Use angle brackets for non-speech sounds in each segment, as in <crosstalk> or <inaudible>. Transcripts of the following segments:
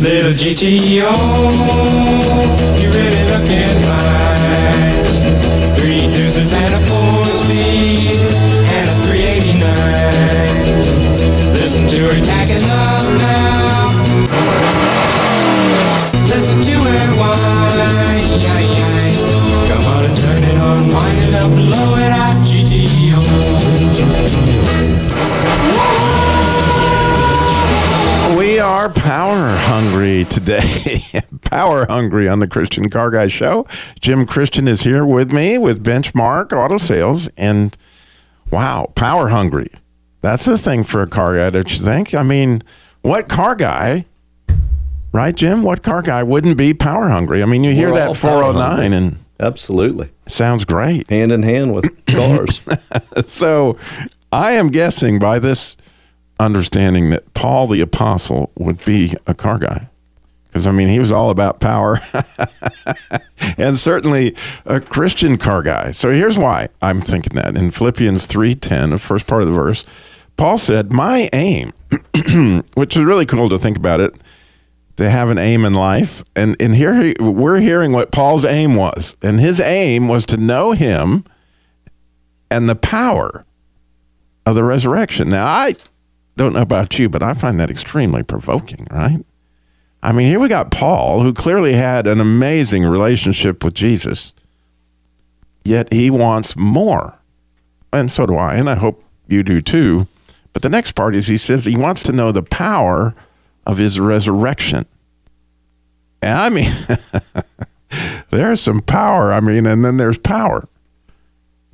Little GTO, you really looking fine. Three deuces and a four speed and a 389. Listen to her tacking up now. Listen to her whine. Yai, yai. Come on and turn it on, wind it up, blow it out, GTO. Are power hungry today. <laughs> power hungry on the Christian Car Guy Show. Jim Christian is here with me with Benchmark Auto Sales. And wow, power hungry. That's a thing for a car guy, don't you think? I mean, what car guy, right, Jim? What car guy wouldn't be power hungry? I mean, you hear We're that 409 and Absolutely. sounds great. Hand in hand with <coughs> cars. so I am guessing by this understanding that Paul the apostle would be a car guy. Because I mean, he was all about power, <laughs> and certainly a Christian car guy. So here's why I'm thinking that in Philippians three ten, the first part of the verse, Paul said, "My aim," <clears throat> which is really cool to think about it, to have an aim in life. And and here he, we're hearing what Paul's aim was, and his aim was to know Him and the power of the resurrection. Now, I don't know about you, but I find that extremely provoking, right? I mean, here we got Paul, who clearly had an amazing relationship with Jesus, yet he wants more. And so do I, and I hope you do too. But the next part is he says he wants to know the power of his resurrection. And I mean, <laughs> there's some power. I mean, and then there's power.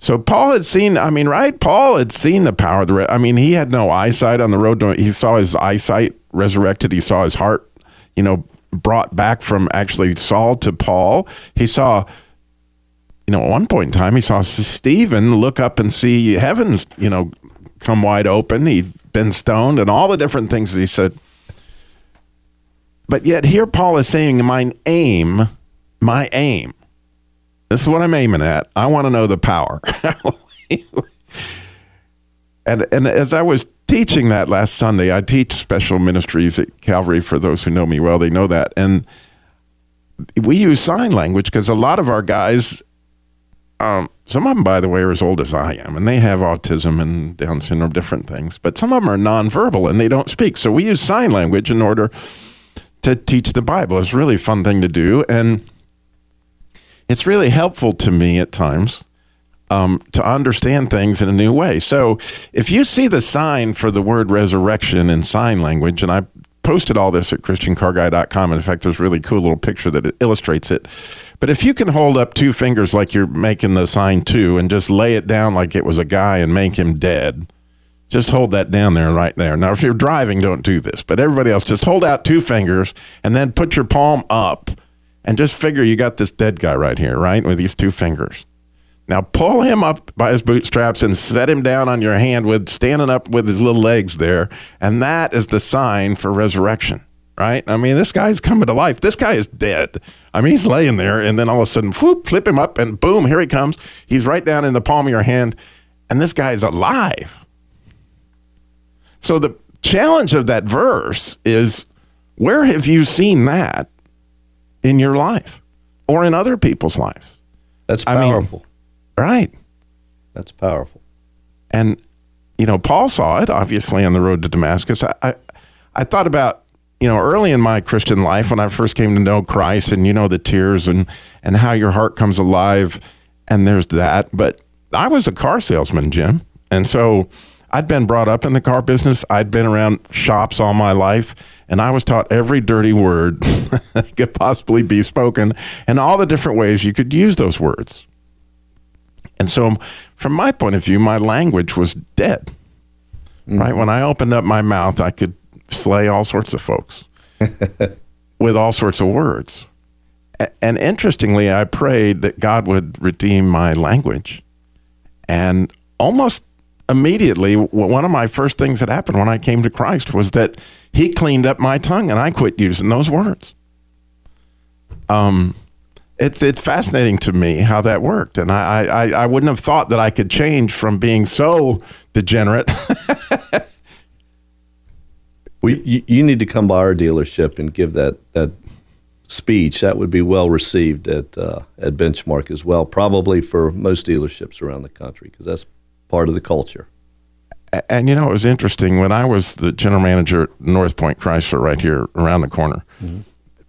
So Paul had seen, I mean, right? Paul had seen the power of the, re- I mean, he had no eyesight on the road. To, he saw his eyesight resurrected. He saw his heart, you know, brought back from actually Saul to Paul. He saw, you know, at one point in time, he saw Stephen look up and see heavens, you know, come wide open. He'd been stoned and all the different things that he said. But yet here Paul is saying, my aim, my aim, this is what I'm aiming at. I want to know the power. <laughs> and and as I was teaching that last Sunday, I teach special ministries at Calvary for those who know me well, they know that. And we use sign language because a lot of our guys um, some of them, by the way, are as old as I am, and they have autism and Down syndrome, different things. But some of them are nonverbal and they don't speak. So we use sign language in order to teach the Bible. It's a really fun thing to do, and it's really helpful to me at times um, to understand things in a new way. So if you see the sign for the word resurrection in sign language, and I posted all this at christiancarguy.com. In fact, there's a really cool little picture that it illustrates it. But if you can hold up two fingers like you're making the sign two and just lay it down like it was a guy and make him dead, just hold that down there right there. Now, if you're driving, don't do this. But everybody else, just hold out two fingers and then put your palm up and just figure you got this dead guy right here, right, with these two fingers. Now pull him up by his bootstraps and set him down on your hand with standing up with his little legs there, and that is the sign for resurrection. Right? I mean, this guy's coming to life. This guy is dead. I mean, he's laying there, and then all of a sudden, whoop, flip him up, and boom, here he comes. He's right down in the palm of your hand, and this guy is alive. So the challenge of that verse is where have you seen that in your life or in other people's lives? That's I mean- powerful. Right. That's powerful. And you know, Paul saw it obviously on the road to Damascus. I, I, I thought about you know early in my Christian life when I first came to know Christ, and you know the tears and and how your heart comes alive, and there's that. But I was a car salesman, Jim, and so I'd been brought up in the car business. I'd been around shops all my life, and I was taught every dirty word <laughs> that could possibly be spoken, and all the different ways you could use those words. And so, from my point of view, my language was dead. Mm-hmm. Right? When I opened up my mouth, I could slay all sorts of folks <laughs> with all sorts of words. And interestingly, I prayed that God would redeem my language. And almost immediately, one of my first things that happened when I came to Christ was that He cleaned up my tongue and I quit using those words. Um, it's it's fascinating to me how that worked, and I, I, I wouldn't have thought that I could change from being so degenerate. <laughs> We, you, you need to come by our dealership and give that, that speech. That would be well received at uh, at Benchmark as well, probably for most dealerships around the country, because that's part of the culture. And you know, it was interesting when I was the general manager at North Point Chrysler right here around the corner.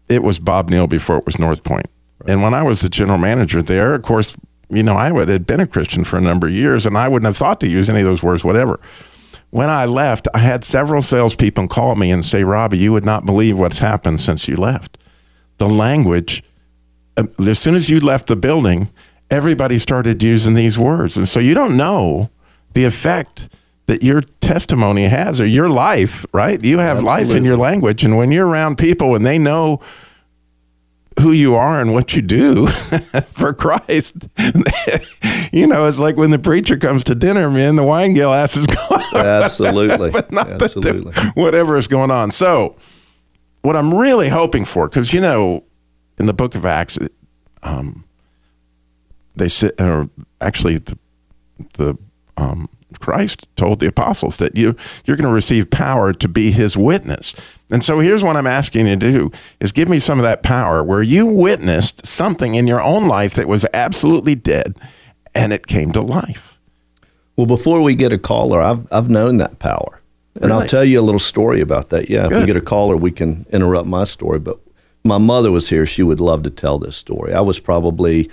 It was Bob Neal before it was North Point. And when I was the general manager there, of course, you know, I would, had been a Christian for a number of years and I wouldn't have thought to use any of those words, whatever. When I left, I had several salespeople call me and say, Robbie, you would not believe what's happened since you left. The language, uh, as soon as you left the building, everybody started using these words. And so you don't know the effect that your testimony has or your life, right? You have life in your language. And when you're around people and they know who you are and what you do <laughs> for Christ, <laughs> you know, it's like when the preacher comes to dinner, man, the wine glass is <laughs> gone. Absolutely, but not that the- absolutely. whatever is going on. So, what I'm really hoping for, because you know, in the Book of Acts, um, they said, or actually, the the um, Christ told the apostles that you you're going to receive power to be His witness. And so here's what I'm asking you to do: is give me some of that power where you witnessed something in your own life that was absolutely dead, and it came to life. Well, before we get a caller, I've I've known that power, and I'll tell you a little story about that. Yeah, if we get a caller, we can interrupt my story. But my mother was here; she would love to tell this story. I was probably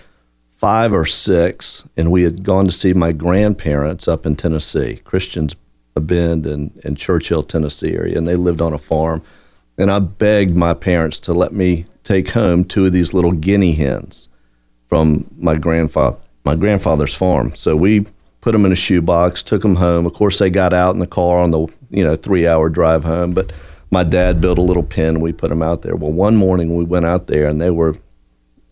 five or six, and we had gone to see my grandparents up in Tennessee, Christians Bend and, and Church Hill, Tennessee area, and they lived on a farm. And I begged my parents to let me take home two of these little guinea hens from my grandfather my grandfather's farm. So we put them in a shoebox, took them home. Of course, they got out in the car on the you know three hour drive home. But my dad built a little pen. And we put them out there. Well, one morning we went out there and they were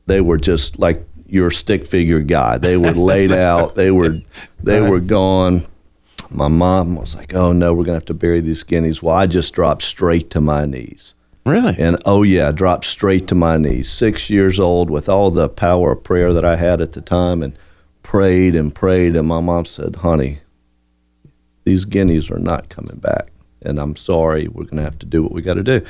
they were just like your stick figure guy. They were laid out. They were they were gone. My mom was like, "Oh no, we're gonna have to bury these guineas." Well, I just dropped straight to my knees. Really? And oh yeah, I dropped straight to my knees. Six years old with all the power of prayer that I had at the time, and prayed and prayed. And my mom said, "Honey, these guineas are not coming back, and I'm sorry. We're going to have to do what we got to do."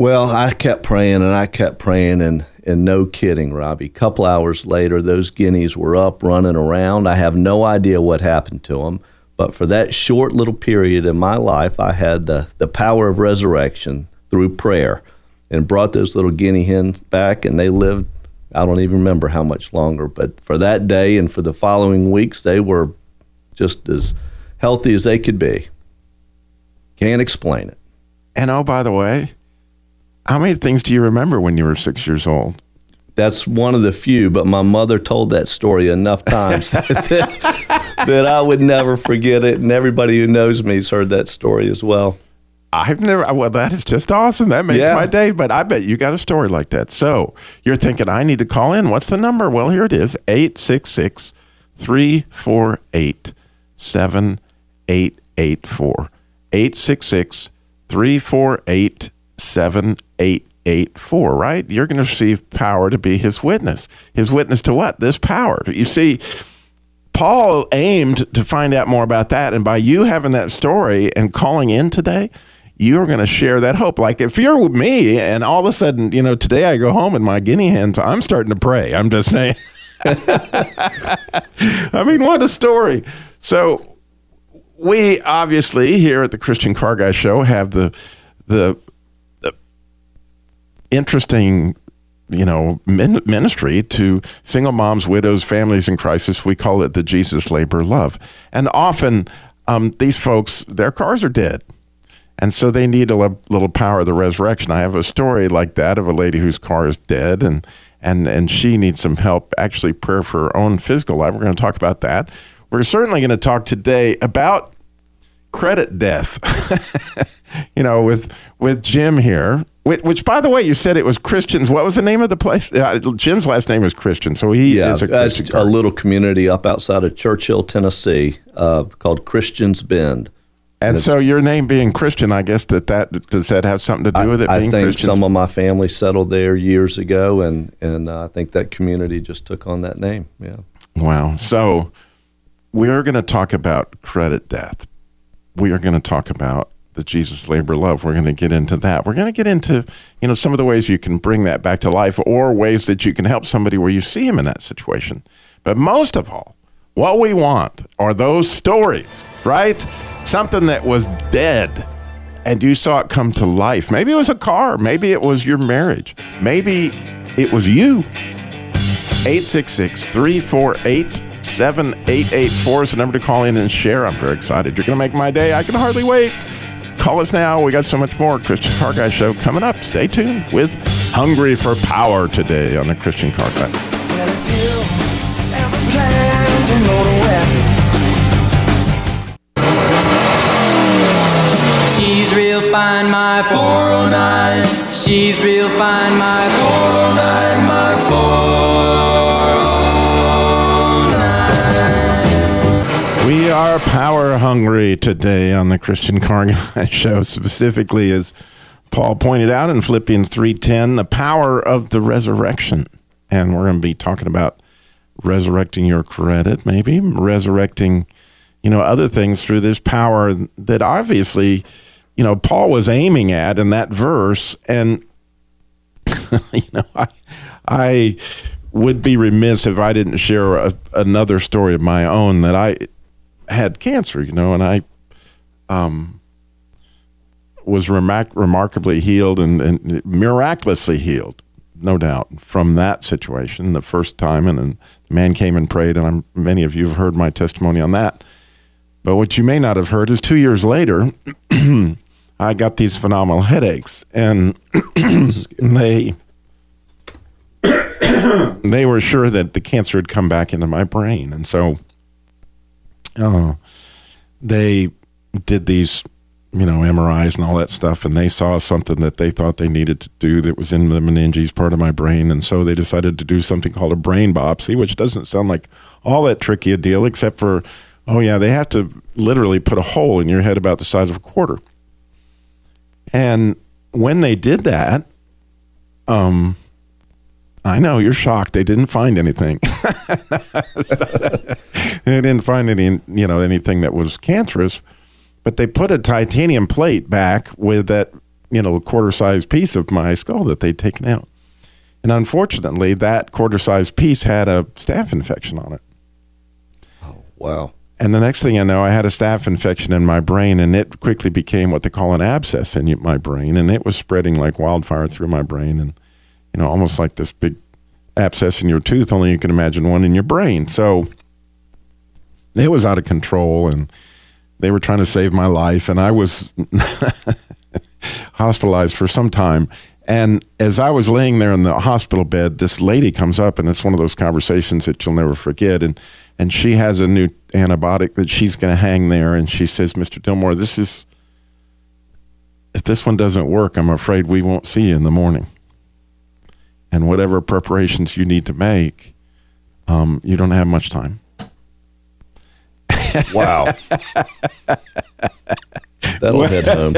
Well, I kept praying and I kept praying, and and no kidding, Robbie. A couple hours later, those guineas were up running around. I have no idea what happened to them, but for that short little period in my life, I had the the power of resurrection through prayer, and brought those little guinea hens back, and they lived. I don't even remember how much longer, but for that day and for the following weeks, they were just as healthy as they could be. Can't explain it. And oh, by the way, how many things do you remember when you were six years old? That's one of the few, but my mother told that story enough times <laughs> that, <laughs> that I would never forget it. And everybody who knows me has heard that story as well. I've never. Well, that is just awesome. That makes Yeah. my day. But I bet you got a story like that. So you're thinking, I need to call in. What's the number? Well, here it is 866 348 7884. 866 348 7884, right? You're going to receive power to be his witness. His witness to what? This power. You see, Paul aimed to find out more about that. And by you having that story and calling in today, you're going to share that hope. Like if you're with me and all of a sudden, you know, today I go home and my guinea hens, I'm starting to pray. I'm just saying. <laughs> I mean, what a story. So we obviously here at the Christian Car Guy Show have the the, the interesting you know min- ministry to single moms widows families in crisis. We call it the jesus labor love. And often um, these folks their cars are dead. And so they need a li- little power of the resurrection. I have a story like that of a lady whose car is dead and and and she needs some help actually prayer for her own physical life. We're going to talk about that. We're certainly going to talk today about credit death. <laughs> you know, with with Jim here, Which, which, by the way, you said it was Christians. What was the name of the place? Uh, Jim's last name is Christian, so he Yeah, is a Christian. a little community up outside of Church Hill, Tennessee, uh, called Christians Bend. and so your name being Christian, I guess that that does that have something to do with it I think Christian? some of my family settled there years ago, and and uh, I think that community just took on that name. Yeah. Wow. So we are going to talk about credit death. We are going to talk about the Jesus labor love. We're going to get into that. We're going to get into, you know, some of the ways you can bring that back to life or ways that you can help somebody where you see him in that situation. But most of all, what we want are those stories, right? Something that was dead and you saw it come to life. Maybe it was a car, maybe it was your marriage, maybe it was you. 866 348 7884 is the number to call in and share. I'm very excited. You're going to make my day. I can hardly wait. Call us now. We got so much more. Christian Car Guy Show coming up. Stay tuned with Hungry for Power today on the Christian Car Guy. She's real fine, my 409. She's real fine, my 409, my 409. We are power hungry today on the Christian Car Guy <laughs> Show, specifically as Paul pointed out in Philippians 3:10, the power of the resurrection. And we're going to be talking about resurrecting your credit, maybe resurrecting, you know, other things through this power that obviously, you know, Paul was aiming at in that verse and <laughs> you know, I, I would be remiss if I didn't share a, another story of my own that I had cancer, you know, and I um, was remark- remarkably healed and, and miraculously healed, no doubt, from that situation the first time. And then the man came and prayed, and I'm, many of you have heard my testimony on that. But what you may not have heard is two years later, <clears throat> I got these phenomenal headaches, and <clears throat> they <clears throat> they were sure that the cancer had come back into my brain, and so uh, they did these, you know, MRIs and all that stuff, and they saw something that they thought they needed to do that was in the meninges part of my brain, and so they decided to do something called a brain biopsy, which doesn't sound like all that tricky a deal, except for, oh yeah, they have to literally put a hole in your head about the size of a quarter. And when they did that, um, I know you're shocked. They didn't find anything. <laughs> they didn't find any, you know, anything that was cancerous, but they put a titanium plate back with that, you know, quarter-sized piece of my skull that they'd taken out. And unfortunately, that quarter-sized piece had a staph infection on it. Oh wow. And the next thing I know, I had a staph infection in my brain, and it quickly became what they call an abscess in my brain, and it was spreading like wildfire through my brain, and you know, almost like this big abscess in your tooth. Only you can imagine one in your brain. So it was out of control, and they were trying to save my life, and I was <laughs> hospitalized for some time. And as I was laying there in the hospital bed, this lady comes up, and it's one of those conversations that you'll never forget. And and she has a new antibiotic that she's going to hang there, and she says, "Mr. Dilmore, this is if this one doesn't work, I'm afraid we won't see you in the morning. And whatever preparations you need to make, um, you don't have much time." <laughs> Wow. That'll hit home.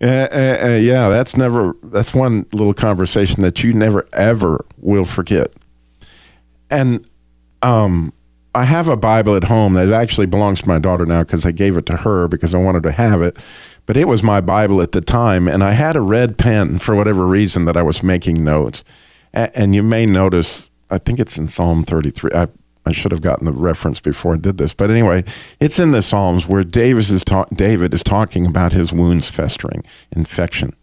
Uh, uh, uh, yeah, that's never. That's one little conversation that you never ever will forget. And um, I have a Bible at home that actually belongs to my daughter now because I gave it to her because I wanted to have it. But it was my Bible at the time, and I had a red pen for whatever reason that I was making notes. And you may notice, I think it's in Psalm 33. I, I should have gotten the reference before I did this. But anyway, it's in the Psalms where Davis is ta- David is talking about his wounds festering, infection.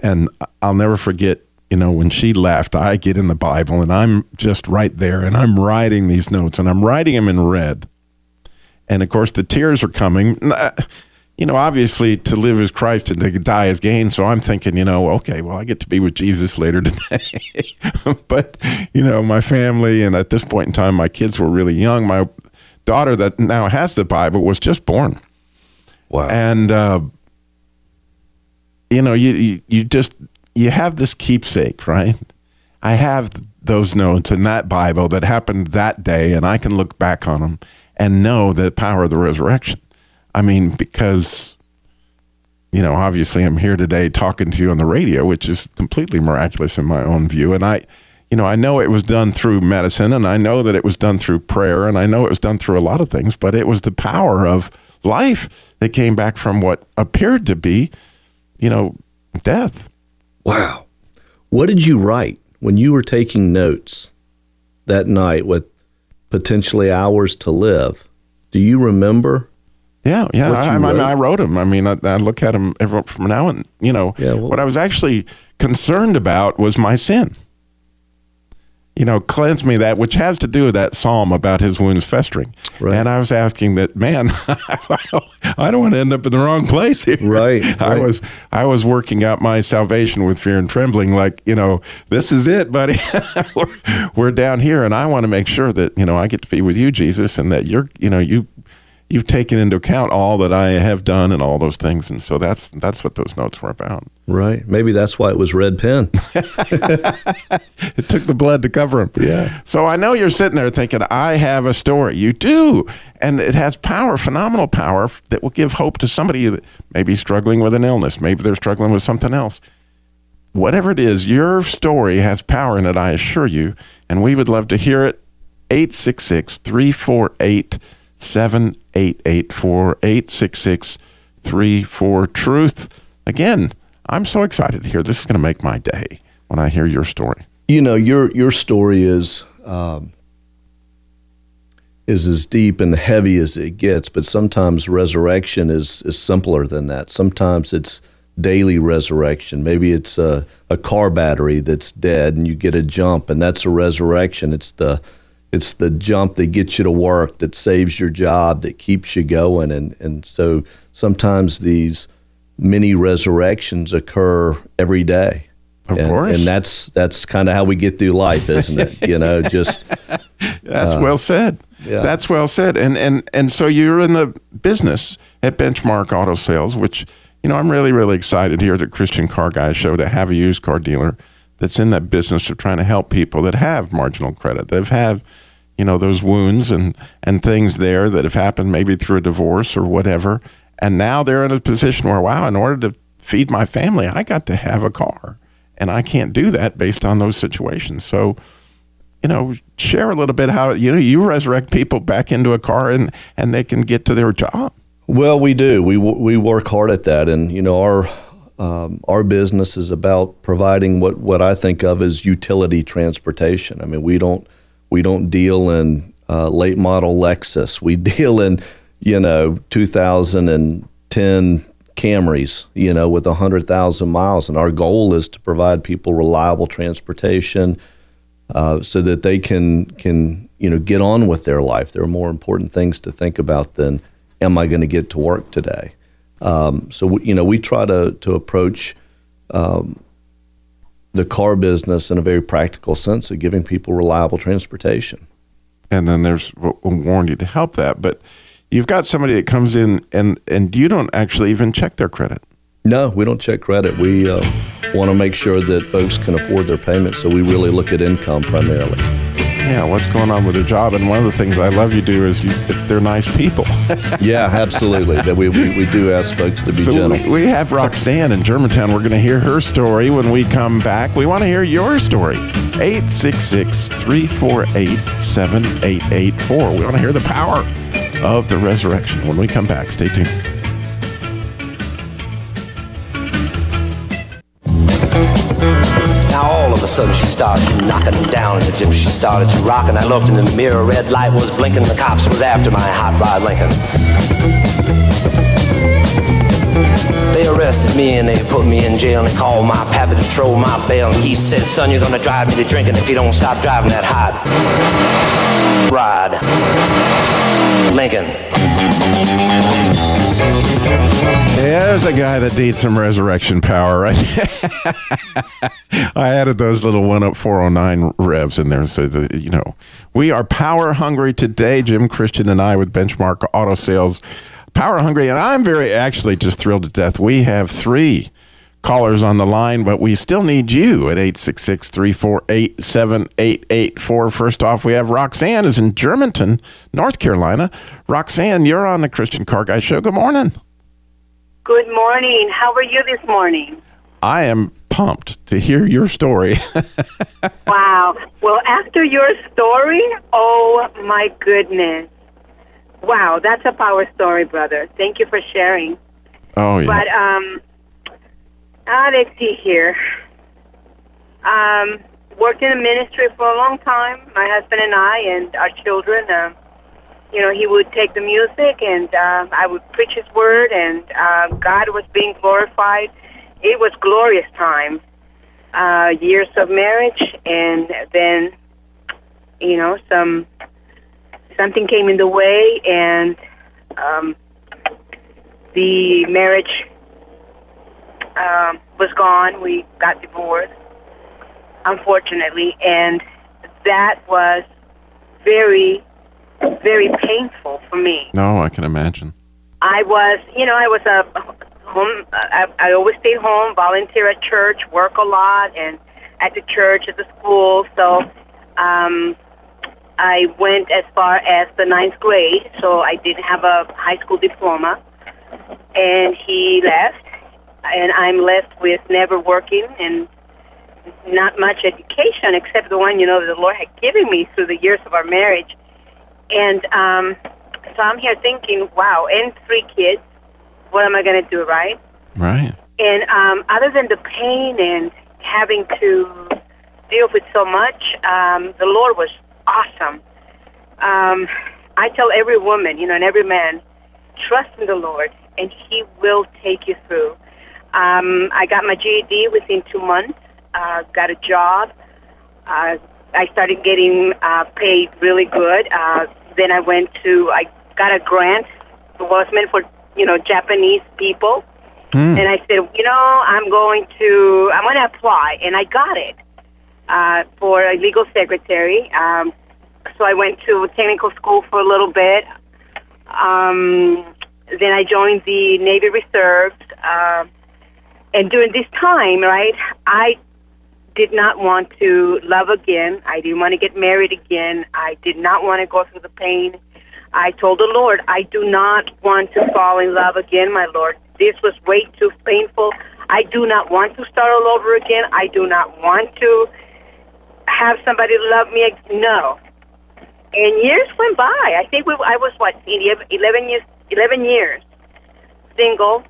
And I'll never forget, you know, when she left, I get in the Bible and I'm just right there and I'm writing these notes and I'm writing them in red. And of course, the tears are coming. Uh, You know, obviously, to live as Christ and to die as gain. So I'm thinking, you know, okay, well, I get to be with Jesus later today. <laughs> but, you know, my family, and at this point in time, my kids were really young. My daughter, that now has the Bible, was just born. Wow. And uh, you know, you, you you just you have this keepsake, right? I have those notes in that Bible that happened that day, and I can look back on them and know the power of the resurrection. I mean, because you know, obviously, I'm here today talking to you on the radio, which is completely miraculous in my own view, and I. You know, I know it was done through medicine, and I know that it was done through prayer, and I know it was done through a lot of things, but it was the power of life that came back from what appeared to be, you know, death. Wow. What did you write when you were taking notes that night with potentially hours to live? Do you remember? Yeah, yeah. What you I, I, wrote? I wrote them. I mean, I, I look at him every, from now and you know Yeah, well- what I was actually concerned about was my sin. You know, cleanse me that, which has to do with that psalm about his wounds festering. Right. And I was asking that, man, <laughs> I don't, don't want to end up in the wrong place here. Right, <laughs> I was, I was working out my salvation with fear and trembling. Like, you know, this is it, buddy. <laughs> we're, we're down here, and I want to make sure that you know I get to be with you, Jesus, and that you're, you know, you you've taken into account all that I have done and all those things, and so that's that's what those notes were about. Right. Maybe that's why it was red pen. <laughs> <laughs> It took the blood to cover them. Yeah. So I know you're sitting there thinking, I have a story. You do, and it has power, phenomenal power that will give hope to somebody that may be struggling with an illness. Maybe they're struggling with something else. Whatever it is, your story has power in it. I assure you, and we would love to hear it. 866 348 7884 866 34 Truth. Again, I'm so excited to hear this is going to make my day when I hear your story. you know your your story is um, is as deep and heavy as it gets, but sometimes resurrection is is simpler than that. Sometimes it's daily resurrection. Maybe it's a, a car battery that's dead and you get a jump, and that's a resurrection. It's the it's the jump that gets you to work, that saves your job, that keeps you going, and and so sometimes these mini resurrections occur every day. Of and, course. and that's that's kind of how we get through life, isn't it? You know, <laughs> just That's well uh, said. yeah. That's well said. And and and so you're in the business at Benchmark Auto Sales, which you know I'm really really excited here at the Christian Car Guy Show to have a used car dealer that's in that business of trying to help people that have marginal credit, that have had you know those wounds and and things there that have happened maybe through a divorce or whatever, and now they're in a position where wow, in order to feed my family, I got to have a car, and I can't do that based on those situations. So you know, share a little bit how you know you resurrect people back into a car and and they can get to their job. Well, we do. We we work hard at that, and you know our um, our business is about providing what what I think of as utility transportation. I mean, we don't we don't deal in uh, late model Lexus. We <laughs> deal in you know 2010 Camrys, you know, with hundred thousand miles, and our goal is to provide people reliable transportation. Uh, so that they can can you know get on with their life. There are more important things to think about than am I going to get to work today. Um, so we, you know we try to to approach um, the car business in a very practical sense of giving people reliable transportation. And then there's a warranty to help that. But you've got somebody that comes in and and you don't actually even check their credit. No, we don't check credit. We uh, want to make sure that folks can afford their payments. So we really look at income primarily. Yeah, what's going on with their job? And one of the things I love you do is you, they're nice people. <laughs> Yeah, absolutely. That we, we, we do ask folks to be so gentle. we, we have Roxanne in Germanton. We're going to hear her story when we come back. We want to hear your story. 866 348 7884. We want to hear the power of the resurrection when we come back. Stay tuned. Now all of a sudden she started knocking me down in the gym. She started to rockin'. I looked in the mirror, red light was blinking. The cops was after my hot rod Lincoln. They arrested me and they put me in jail and they called my pappy to throw my bail. And he said, son, you're gonna drive me to drinking if you don't stop driving that hot rod. Lincoln. There's a guy that needs some resurrection power, right? <laughs> I added those little one up 409 revs in there so that, you know, we are power hungry today. Jim Christian and I with Benchmark Auto Sales. Power hungry, and I'm very actually just thrilled to death. We have three callers on the line, but we still need you at 866 348 7884. First off, we have Roxanne is in Germanton, North Carolina. Roxanne, you're on the Christian Car Guy Show. Good morning. Good morning. How are you this morning? I am pumped to hear your story. <laughs> Wow. Well, after your story, oh my goodness. Wow, that's a power story, brother. Thank you for sharing. oh, yeah. But um, uh, let's see here. Um, worked in the ministry for a long time. My husband and I and our children. Um, you know, he would take the music and uh, I would preach his word, and uh, God was being glorified. It was glorious time. Uh, years of marriage, and then, you know, some something came in the way, and um, the marriage um, was gone. We got divorced, unfortunately, and that was very, very painful for me. no, I can imagine. I was, you know, I was a home. I, I always stayed home, volunteer at church, work a lot, and at the church, at the school. So, um, I went as far as the ninth grade. So I didn't have a high school diploma, and he left, and I'm left with never working and not much education except the one you know the Lord had given me through the years of our marriage. And um, so I'm here thinking, wow, and three kids, what am I going to do, right? Right. And um, other than the pain and having to deal with so much, um, the Lord was awesome. Um, I tell every woman, you know, and every man, trust in the Lord, and He will take you through. Um, I got my GED within two months. Uh, got a job. Uh, I started getting uh, paid really good. Uh, then I went to. I got a grant. It was meant for you know Japanese people. And I said, you know, I'm going to, I'm going to apply, and I got it uh, for a legal secretary. Um, so I went to technical school for a little bit. Um, then I joined the Navy Reserves. Uh, and during this time, right, I did not want to love again. I didn't want to get married again. I did not want to go through the pain. I told the Lord, I do not want to fall in love again, my Lord. This was way too painful. I do not want to start all over again. I do not want to have somebody love me. ag- No. And years went by. I think we, I was what, 11 11 years, 11 years single.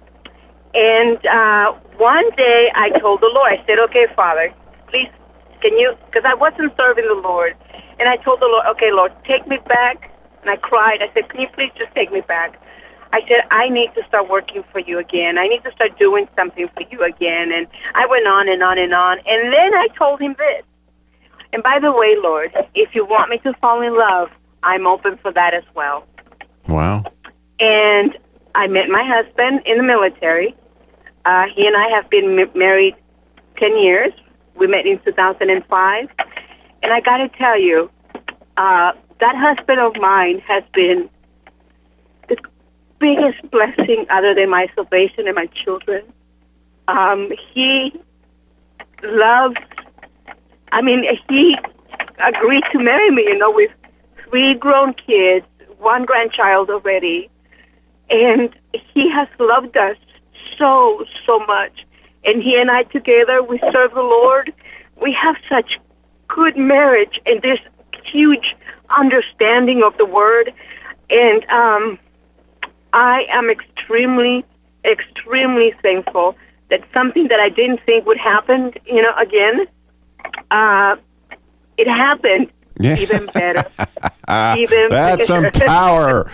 And uh, one day I told the Lord, I said, okay, Father, please, can you, because I wasn't serving the Lord. And I told the Lord, okay, Lord, take me back. And I cried. I said, can you please just take me back? I said, I need to start working for you again. I need to start doing something for you again. And I went on and on and on. And then I told him this. And by the way, Lord, if you want me to fall in love, I'm open for that as well. Wow. And I met my husband in the military. Uh, he and I have been m- married 10 years. We met in 2005. And I got to tell you, uh, that husband of mine has been the biggest blessing other than my salvation and my children. Um, he loves, I mean, he agreed to marry me, you know, with three grown kids, one grandchild already. And he has loved us so, so much. And he and I together, we serve the Lord. We have such good marriage and this huge understanding of the word. And um, I am extremely, extremely thankful that something that I didn't think would happen, you know, again, uh, it happened Yeah. even better. <laughs> even That's some power.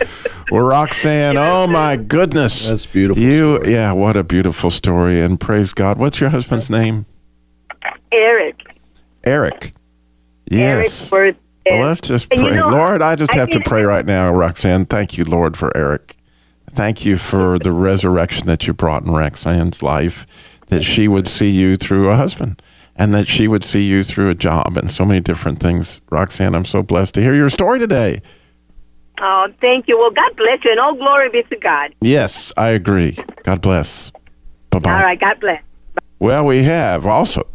Well, Roxanne, oh my goodness. That's beautiful You, story. yeah, what a beautiful story. And praise God. What's your husband's name? Eric. Eric. Eric Yes. Worth. Well, let's just pray. you know, Lord, I just I have to pray right now, Roxanne. Thank you, Lord, for Eric. Thank you for the resurrection that you brought in Roxanne's life, that she would see you through a husband and that she would see you through a job and so many different things. Roxanne, I'm so blessed to hear your story today. Oh, thank you. Well, God bless you, and all glory be to God. Yes, I agree. God bless. Bye bye. All right, God bless. Well, we have also.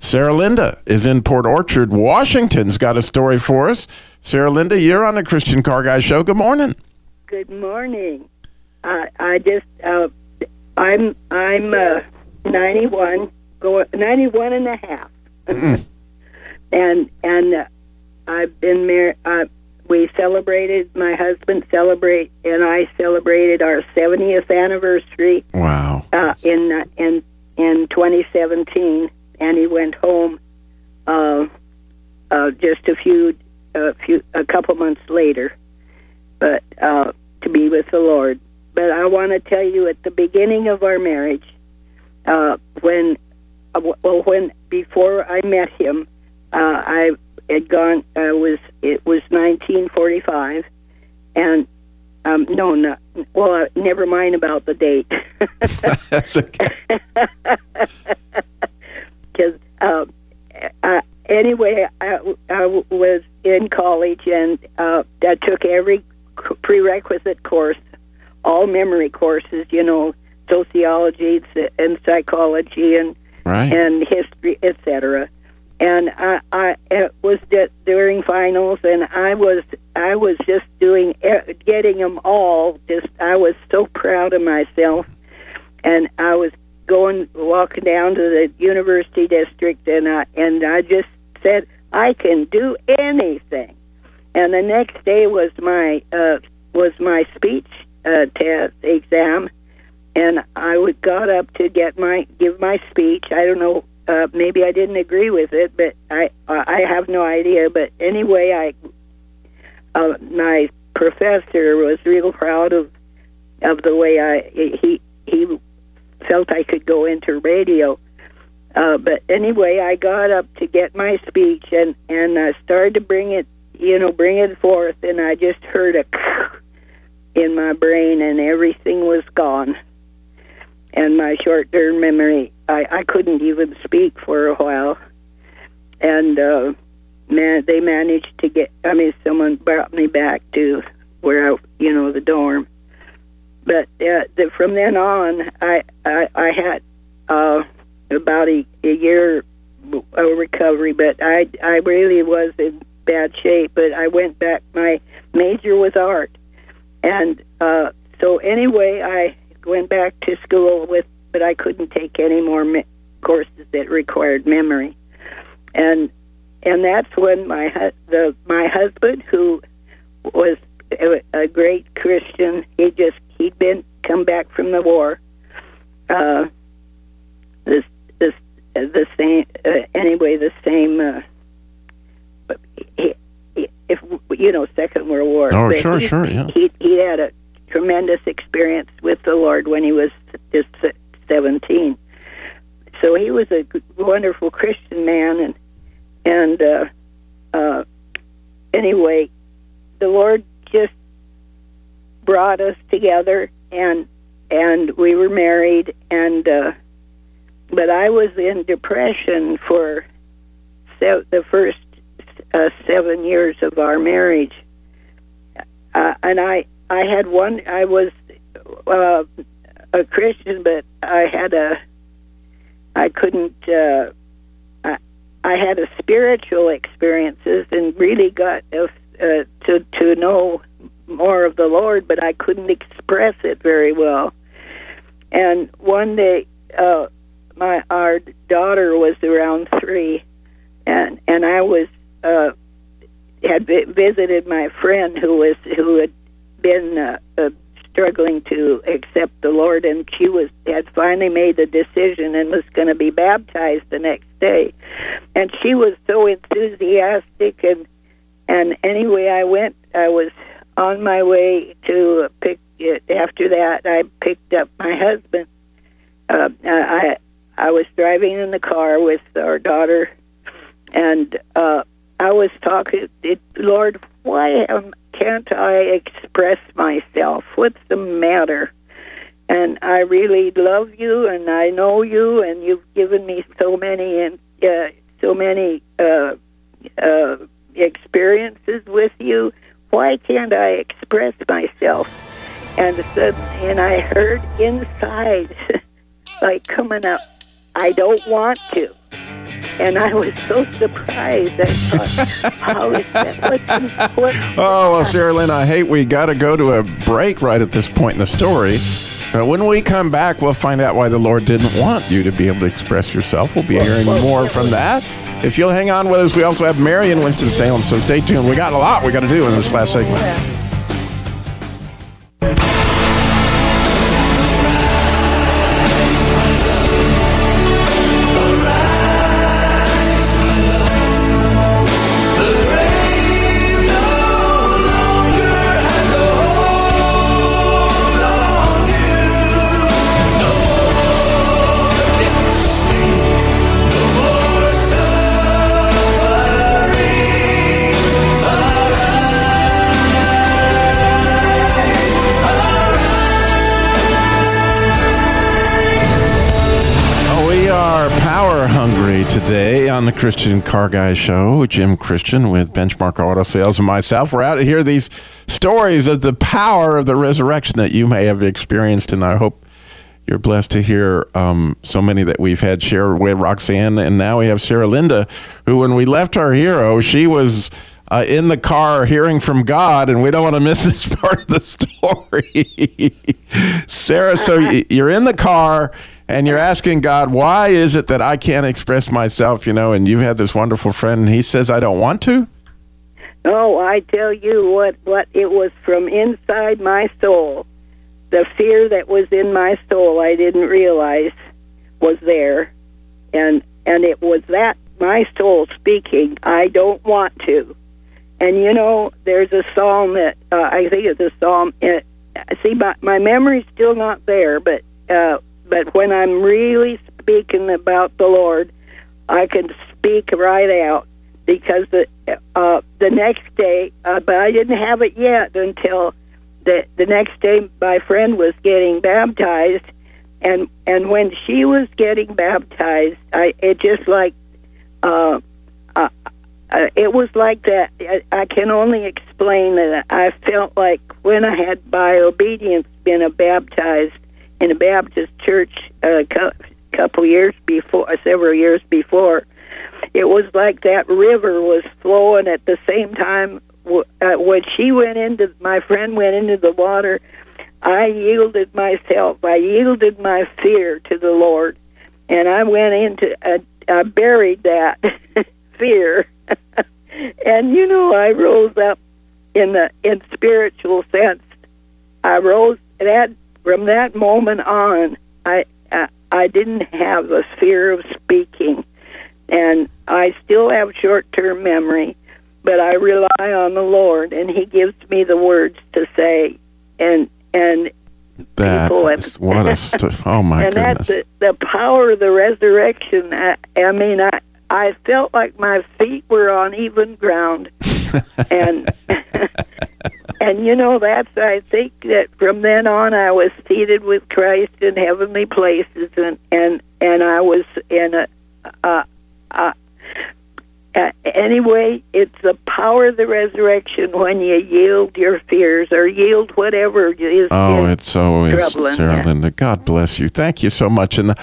Sarah Linda is in Port Orchard, Washington's got a story for us. Sarah Linda, you're on the Christian Car Guy Show. Good morning. Good morning. I I just uh, I'm I'm uh, 91, go 91 and a half, <laughs> and and uh, I've been married. Uh, we celebrated. My husband celebrate, and I celebrated our 70th anniversary Wow. uh, in uh, in in 2017, and he went home uh, uh, just a few a few a couple months later, but uh, to be with the Lord. But I want to tell you at the beginning of our marriage, uh, when well when before I met him, uh, I had gone. I was it was 1945, and um, no, no. Well, uh, never mind about the date. <laughs> That's okay. <laughs> because uh, uh, anyway, I, I was in college and uh, I took every prerequisite course, all memory courses, you know, sociology and psychology and Right. and history, etc. And I, I it was just during finals, and I was I was just doing getting them all. Just I was so proud of myself, and I was going walking down to the university district, and I and I just said I can do anything. And the next day was my uh, was my speech uh, test exam, and I would got up to get my give my speech. I don't know, uh, maybe I didn't agree with it, but I I have no idea. But anyway, I uh, my professor was real proud of of the way I he he felt I could go into radio. Uh, but anyway, I got up to get my speech and and I started to bring it, you know, bring it forth, and I just heard a <laughs> in my brain, and everything was gone. And my short-term memory, I I couldn't even speak for a while, and uh, man, they managed to get. I mean, someone brought me back to where I, you know, the dorm. But uh, the, from then on, I I, I had uh, about a, a year of recovery, but I I really was in bad shape. But I went back. My major was art, and uh, so anyway, I went back to school with, but I couldn't take any more me- courses that required memory, and and that's when my hu- the my husband who was a, a great Christian. He just he'd been come back from the war. Uh, this this uh, the same uh, anyway the same. Uh, but he, he, if you know Second World War. Oh, sure, he, sure, yeah. He he had a tremendous experience with the Lord when he was just seventeen. So he was a wonderful Christian man, and and uh, uh, anyway, the Lord just brought us together, and and we were married, and uh, but I was in depression for se- the first uh, seven years of our marriage, uh, and I I had one I was uh, a Christian, but I had a I couldn't. Uh, I, I had a spiritual experiences and really got uh, to to know more of the Lord, but I couldn't express it very well. And one day, uh, my our daughter was around three, and and I was uh, had vi- visited my friend who was who had been uh, uh, struggling to accept the Lord, and she was had finally made the decision and was going to be baptized the next day, and she was so enthusiastic and and anyway, I went. I was on my way to pick. It. After that, I picked up my husband. Uh, I I was driving in the car with our daughter, and uh, I was talking. It, Lord, why am, can't I express myself? What's the matter? And I really love you, and I know you, and you've given me so many and uh, so many uh, uh, experiences with you. Why can't I express myself? And suddenly, and I heard inside, <laughs> like coming up, I don't want to. And I was so surprised. I thought, how is that? What's, <laughs> what's Oh, well, Sarah Lynn, I hate we got to go to a break right at this point in the story. But when we come back, we'll find out why the Lord didn't want you to be able to express yourself. We'll be hearing more from that. If you'll hang on with us, we also have Mary in Winston-Salem, so stay tuned. We got a lot we got to do in this last segment. Christian Car Guy Show. Jim Christian with Benchmark Auto Sales and myself. We're out to hear these stories of the power of the resurrection that you may have experienced, and I hope you're blessed to hear um, so many that we've had share with Roxanne, and now we have Sarah Linda, who, when we left our hero, she was uh, in the car hearing from God, and we don't want to miss <laughs> this part of the story. Sarah, so <laughs> you're in the car and you're asking God, why is it that I can't express myself, you know, and you had this wonderful friend, and he says, I don't want to? Oh, I tell you what, what it was from inside my soul. The fear that was in my soul I didn't realize was there. And and it was that my soul speaking, I don't want to. And you know, there's a psalm that uh, I think it's a psalm. Uh, see, my my memory's still not there, but uh, but when I'm really speaking about the Lord, I can speak right out because the uh, the next day, uh, but I didn't have it yet until the the next day. My friend was getting baptized, and and when she was getting baptized, I it just like uh, uh, uh, it was like that. I, I can only explain that I felt like when I had by obedience been baptized in a Baptist church a cou- couple years before, several years before, it was like that river was flowing at the same time. Uh, when she went into, my friend went into the water, I yielded myself. I yielded my fear to the Lord, and I went into, uh, I buried that <laughs> fear, <laughs> and you know, I rose up in the in spiritual sense. I rose that from that moment on. I I, I didn't have the fear of speaking, and I still have short-term memory, but I rely on the Lord, and He gives me the words to say, and and That People have- what a st- oh my and goodness. that's the, the power of the resurrection. I, I mean, I I felt like my feet were on even ground, <laughs> and <laughs> and you know that's I think that from then on I was seated with Christ in heavenly places, and and and I was in a. Uh, uh, uh, anyway, it's the power of the resurrection when you yield your fears or yield whatever is. Oh, is it's always Sarah. Linda. God bless you. Thank you so much. And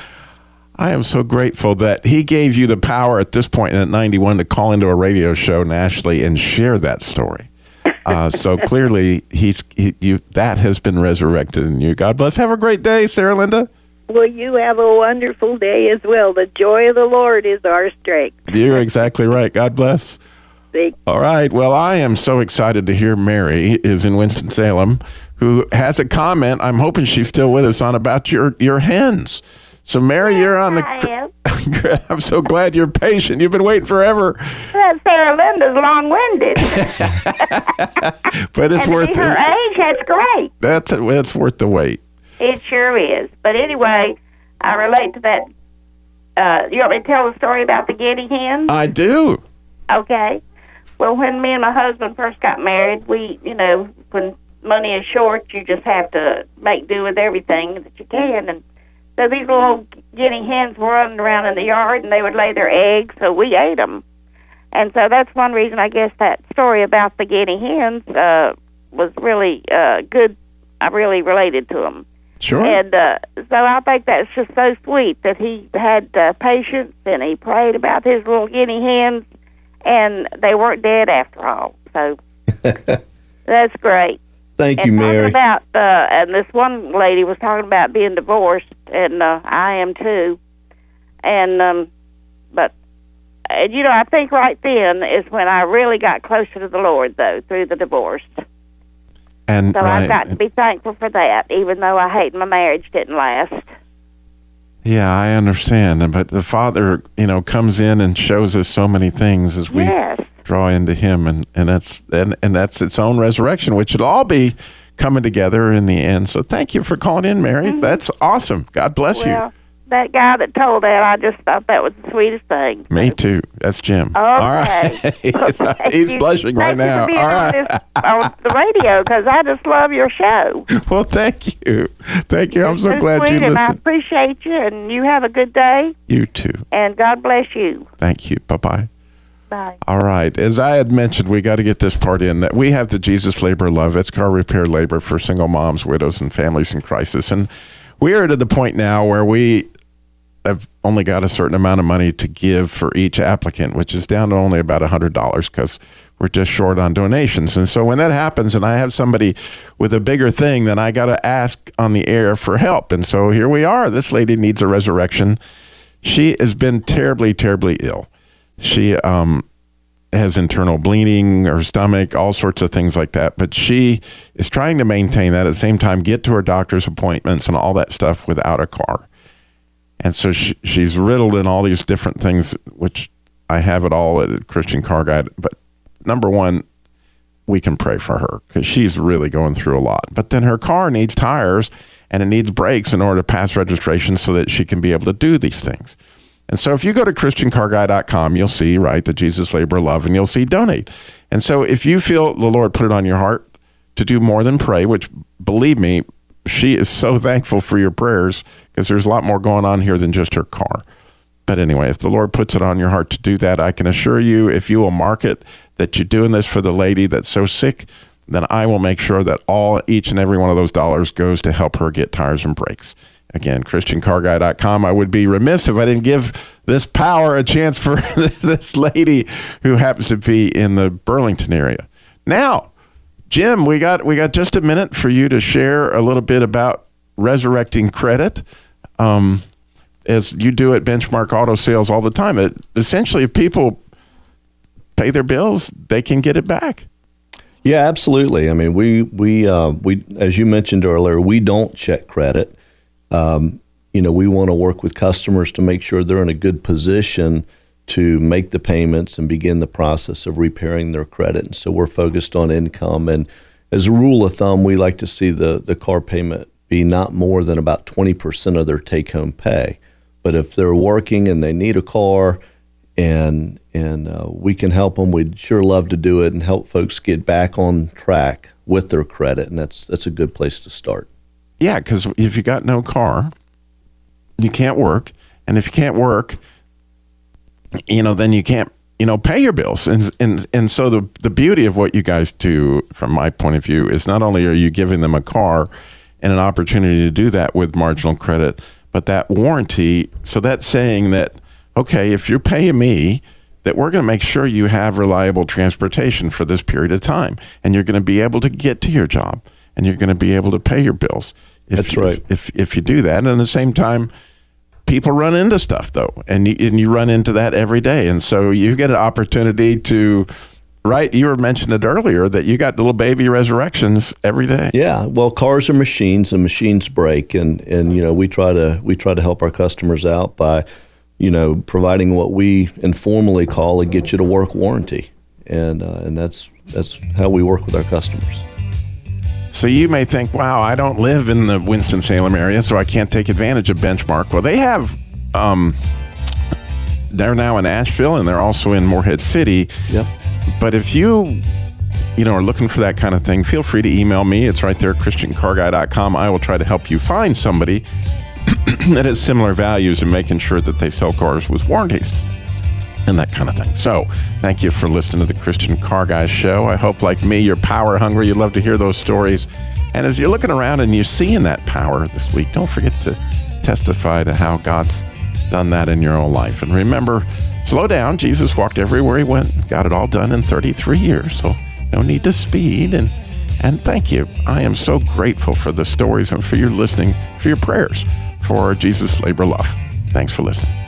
I am so grateful that he gave you the power at this point at 91 to call into a radio show nationally and share that story. Uh, so clearly, he's he, you that has been resurrected in you. God bless. Have a great day, Sarah Linda. Well, you have a wonderful day as well. The joy of the Lord is our strength. You're exactly right. God bless. All right. Well, I am so excited to hear Mary is in Winston Salem, who has a comment. I'm hoping she's still with us on about your your hens. So, Mary, you're on the. I am. <laughs> I'm so glad you're patient. You've been waiting forever, Well, Sarah Linda's long-winded. <laughs> but it's and worth be her it. age, that's great. That's it. it's worth the wait. It sure is. But anyway, I relate to that. Uh, you want me to tell the story about the guinea hens? I do. Okay. Well, when me and my husband first got married, we, you know, when money is short, you just have to make do with everything that you can. And so these little guinea hens were running around in the yard, and they would lay their eggs, so we ate them. And so that's one reason I guess that story about the guinea hens uh, was really uh, good. I really related to them. Sure. And uh, so I think that's just so sweet that he had uh, patience and he prayed about his little guinea hens, and they weren't dead after all. So <laughs> that's great. Thank and you, Mary. About uh, and this one lady was talking about being divorced, and uh, I am too. And um, but and you know, I think right then is when I really got closer to the Lord, though, through the divorce. And So right. I've got to be thankful for that, even though I hate my marriage didn't last. Yeah, I understand. But the Father, you know, comes in and shows us so many things as we Yes. Draw into Him, and and that's and and that's its own resurrection, which it'll all be coming together in the end. So thank you for calling in, Mary. That's awesome. God bless Mm-hmm. Well, you. that guy that told that, I just thought that was the sweetest thing. Me too. That's Jim. Okay. All right. <laughs> <laughs> He's you. blushing right now. for being on, this, on the radio because I just love your show. <laughs> Well, thank you. Thank you. I'm so It's glad you and I appreciate you, and you have a good day, You too. and God bless you. Thank you. Bye bye bye. All right. As I had mentioned, we got to get this part in. That we have the Jesus Labor Love. It's car repair labor for single moms, widows, and families in crisis. And we are to the point now where we have only got a certain amount of money to give for each applicant, which is down to only about hundred dollars because we're just short on donations. And so when that happens, and I have somebody with a bigger thing, then I got to ask on the air for help. And so here we are. This lady needs a resurrection. She has been terribly, terribly ill. She um, has internal bleeding, her stomach, all sorts of things like that. But she is trying to maintain that at the same time, get to her doctor's appointments and all that stuff without a car. And so she, she's riddled in all these different things, which I have it all at Christian Car Guy. But number one, we can pray for her because she's really going through a lot. But then her car needs tires and it needs brakes in order to pass registration so that she can be able to do these things. And so if you go to christiancarguy.com, you'll see, right, the Jesus Labor Love, and you'll see donate. And so if you feel the Lord put it on your heart to do more than pray, which believe me, she is so <laughs> thankful for your prayers because there's a lot more going on here than just her car. But anyway, if the Lord puts it on your heart to do that, I can assure you, if you will mark it that you're doing this for the lady that's so sick, then I will make sure that all, each and every one of those dollars goes to help her get tires and brakes. Again, ChristianCarGuy.com. I would be remiss if I didn't give this power a chance for <laughs> this lady who happens to be in the Burlington area. Now, Jim, we got we got just a minute for you to share a little bit about resurrecting credit. Um, as you do at Benchmark Auto Sales all the time. It, essentially, if people pay their bills, they can get it back. Yeah, absolutely. I mean, we we uh, we as you mentioned earlier, we don't check credit. Um, you know, we want to work with customers to make sure they're in a good position to make the payments and begin the process of repairing their credit. And so we're focused on income. And as a rule of thumb, we like to see the the car payment be not more than about twenty percent of their take home pay. But if they're working and they need a car, and and uh, we can help them. We'd sure love to do it and help folks get back on track with their credit, and that's that's a good place to start. Yeah, because if you got no car, you can't work, and if you can't work, you know, then you can't you know pay your bills, and and and so the the beauty of what you guys do, from my point of view, is not only are you giving them a car and an opportunity to do that with marginal credit, but that warranty. So that's saying that okay, if you're paying me, that we're going to make sure you have reliable transportation for this period of time, and you're going to be able to get to your job, and you're going to be able to pay your bills. If, That's right. If, if you do that, and at the same time, people run into stuff though, and you, and you run into that every day, and so you get an opportunity to. Right, you were mentioning it earlier that you got little baby resurrections every day. Yeah, well, cars are machines, and machines break, and and you know we try to we try to help our customers out by, you know, providing what we informally call a get you to work warranty, and uh, and that's that's how we work with our customers. So you may think, wow, I don't live in the Winston Salem area, so I can't take advantage of Benchmark. Well, they have. Um, they're now in Asheville, and they're also in Morehead City. Yep. But if you, you know, are looking for that kind of thing, feel free to email me. It's right there, ChristianCarGuy.com. I will try to help you find somebody <clears throat> that has similar values in making sure that they sell cars with warranties and that kind of thing. So, thank you for listening to the Christian Car Guys show. I hope, like me, you're power hungry. You love to hear those stories. And as you're looking around and you're seeing that power this week, don't forget to testify to how God's done that in your own life. And remember, slow down. Jesus walked everywhere he went, got it all done in 33 years. So no need to speed. And and thank you. I am so grateful for the stories and for your listening, for your prayers for Jesus Labor Love. Thanks for listening.